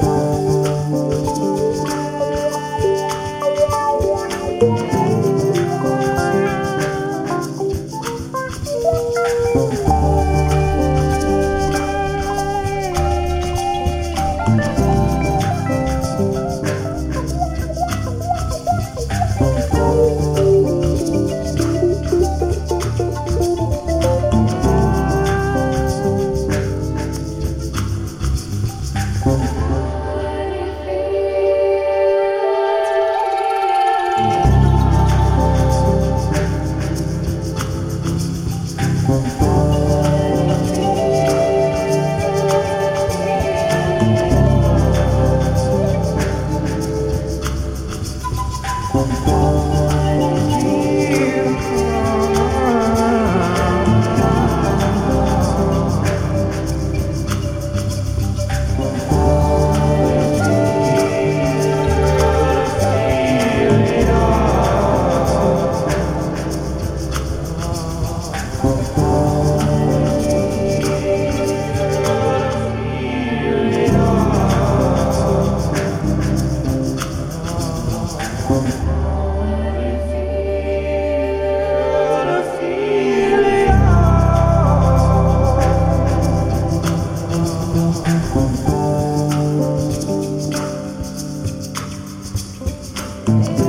Bye. Música